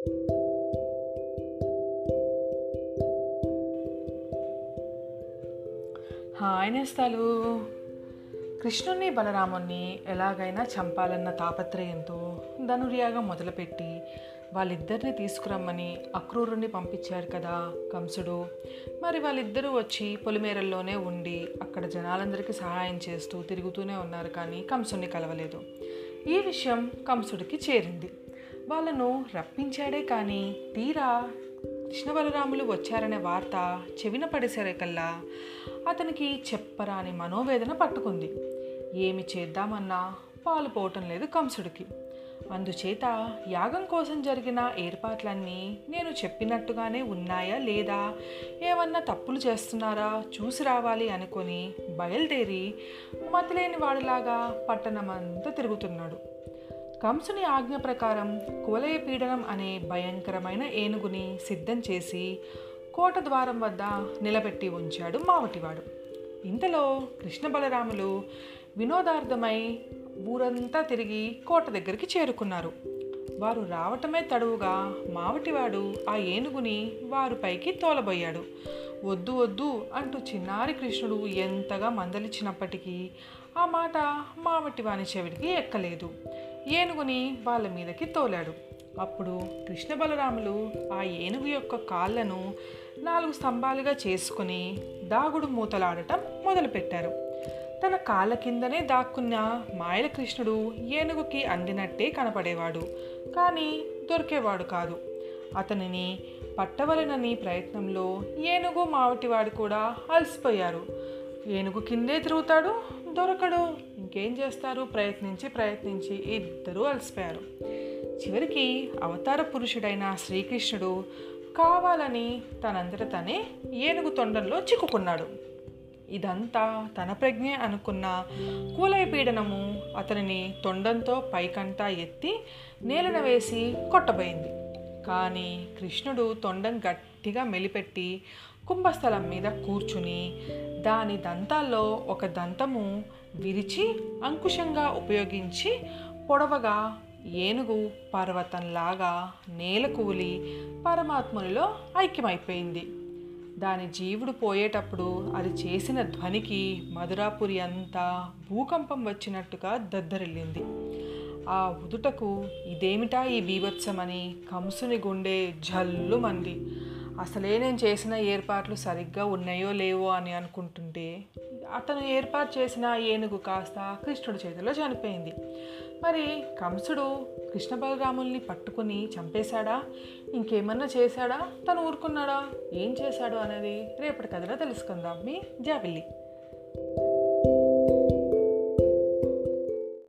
Hi నేస్తాలు. కృష్ణుణ్ణి బలరాముణ్ణి ఎలాగైనా చంపాలన్న తాపత్రయంతో ధనుర్యాగం మొదలుపెట్టి వాళ్ళిద్దరిని తీసుకురమ్మని అక్రూరుణ్ణి పంపించారు కదా కంసుడు. మరి వాళ్ళిద్దరూ వచ్చి పొలిమేరల్లోనే ఉండి అక్కడ జనాలందరికీ సహాయం చేస్తూ తిరుగుతూనే ఉన్నారు కానీ కంసుని కలవలేదు. ఈ విషయం కంసుడికి చేరింది. వాళ్ళను రప్పించాడే కానీ తీరా కృష్ణ బలరాములు వచ్చారనే వార్త చెవిన పడేసరికల్లా అతనికి చెప్పరాని మనోవేదన పట్టుకుంది. ఏమి చేద్దామన్నా పాలు పోవటం లేదు కంసుడికి. అందుచేత యాగం కోసం జరిగిన ఏర్పాట్లన్నీ నేను చెప్పినట్టుగానే ఉన్నాయా లేదా? ఏమన్నా తప్పులు చేస్తున్నారా? చూసి రావాలి అనుకొని బయలుదేరి మతిలేని వాడిలాగా పట్టణమంతా తిరుగుతున్నాడు. కంసుని ఆజ్ఞ ప్రకారం కువలయ పీడనం అనే భయంకరమైన ఏనుగుని సిద్ధం చేసి కోట ద్వారం వద్ద నిలబెట్టి ఉంచాడు మావటివాడు. ఇంతలో కృష్ణ బలరాములు వినోదార్థమై ఊరంతా తిరిగి కోట దగ్గరికి చేరుకున్నారు. వారు రావటమే తడువుగా మావటివాడు ఆ ఏనుగుని వారు పైకి తోలబోయాడు. వద్దు వద్దు అంటూ చిన్నారి కృష్ణుడు ఎంతగా మందలిచ్చినప్పటికీ ఆ మాట మావటివాని చెవిడికి ఎక్కలేదు. ఏనుగుని వాళ్ళ మీదకి తోలాడు. అప్పుడు కృష్ణ బలరాములు ఆ ఏనుగు యొక్క కాళ్ళను నాలుగు స్తంభాలుగా చేసుకుని దాగుడు మూతలాడటం మొదలుపెట్టారు. తన కాళ్ళ కిందనే దాక్కున్న మాయల కృష్ణుడు ఏనుగుకి అందినట్టే కనపడేవాడు కానీ దొరికేవాడు కాదు. అతనిని పట్టవలనని ప్రయత్నంలో ఏనుగు మావటివాడు కూడా అలసిపోయారు. ఏనుగు కిందే తిరుగుతాడు దొరకడు. ఇంకేం చేస్తారు? ప్రయత్నించి ప్రయత్నించి ఇద్దరూ అలసిపోయారు. చివరికి అవతార పురుషుడైన శ్రీకృష్ణుడు కావాలని తనంతట తనే ఏనుగు తొండంలో చిక్కుకున్నాడు. ఇదంతా తన ప్రజ్ఞే అనుకున్న కూలయ పీడనము అతనిని తొండంతో పైకంటా ఎత్తి నేలన వేసి కొట్టబోయింది. కానీ కృష్ణుడు తొండం గట్టిగా మెలిపెట్టి కుంభస్థలం మీద కూర్చుని దాని దంతాల్లో ఒక దంతము విరిచి అంకుశంగా ఉపయోగించి పొడవగా ఏనుగు పర్వతంలాగా నేల కూలి పరమాత్మునిలో ఐక్యమైపోయింది. దాని జీవుడు పోయేటప్పుడు అది చేసిన ధ్వనికి మధురాపురి అంతా భూకంపం వచ్చినట్టుగా దద్దరిల్లింది. ఆ ఉదుటకు ఇదేమిటా ఈ బీభత్సమని కంసుని గుండె జల్లు మంది. అసలే నేను చేసిన ఏర్పాట్లు సరిగ్గా ఉన్నాయో లేవో అని అనుకుంటుంటే అతను ఏర్పాటు చేసిన ఏనుగు కాస్త కృష్ణుడి చేతిలో చనిపోయింది. మరి కంసుడు కృష్ణ బలరాముల్ని పట్టుకుని చంపేశాడా? ఇంకేమన్నా చేశాడా? తను ఊరుకున్నాడా? ఏం చేశాడు అనేది రేపటి కథలో తెలుసుకుందాం. మీ జాబిల్లి.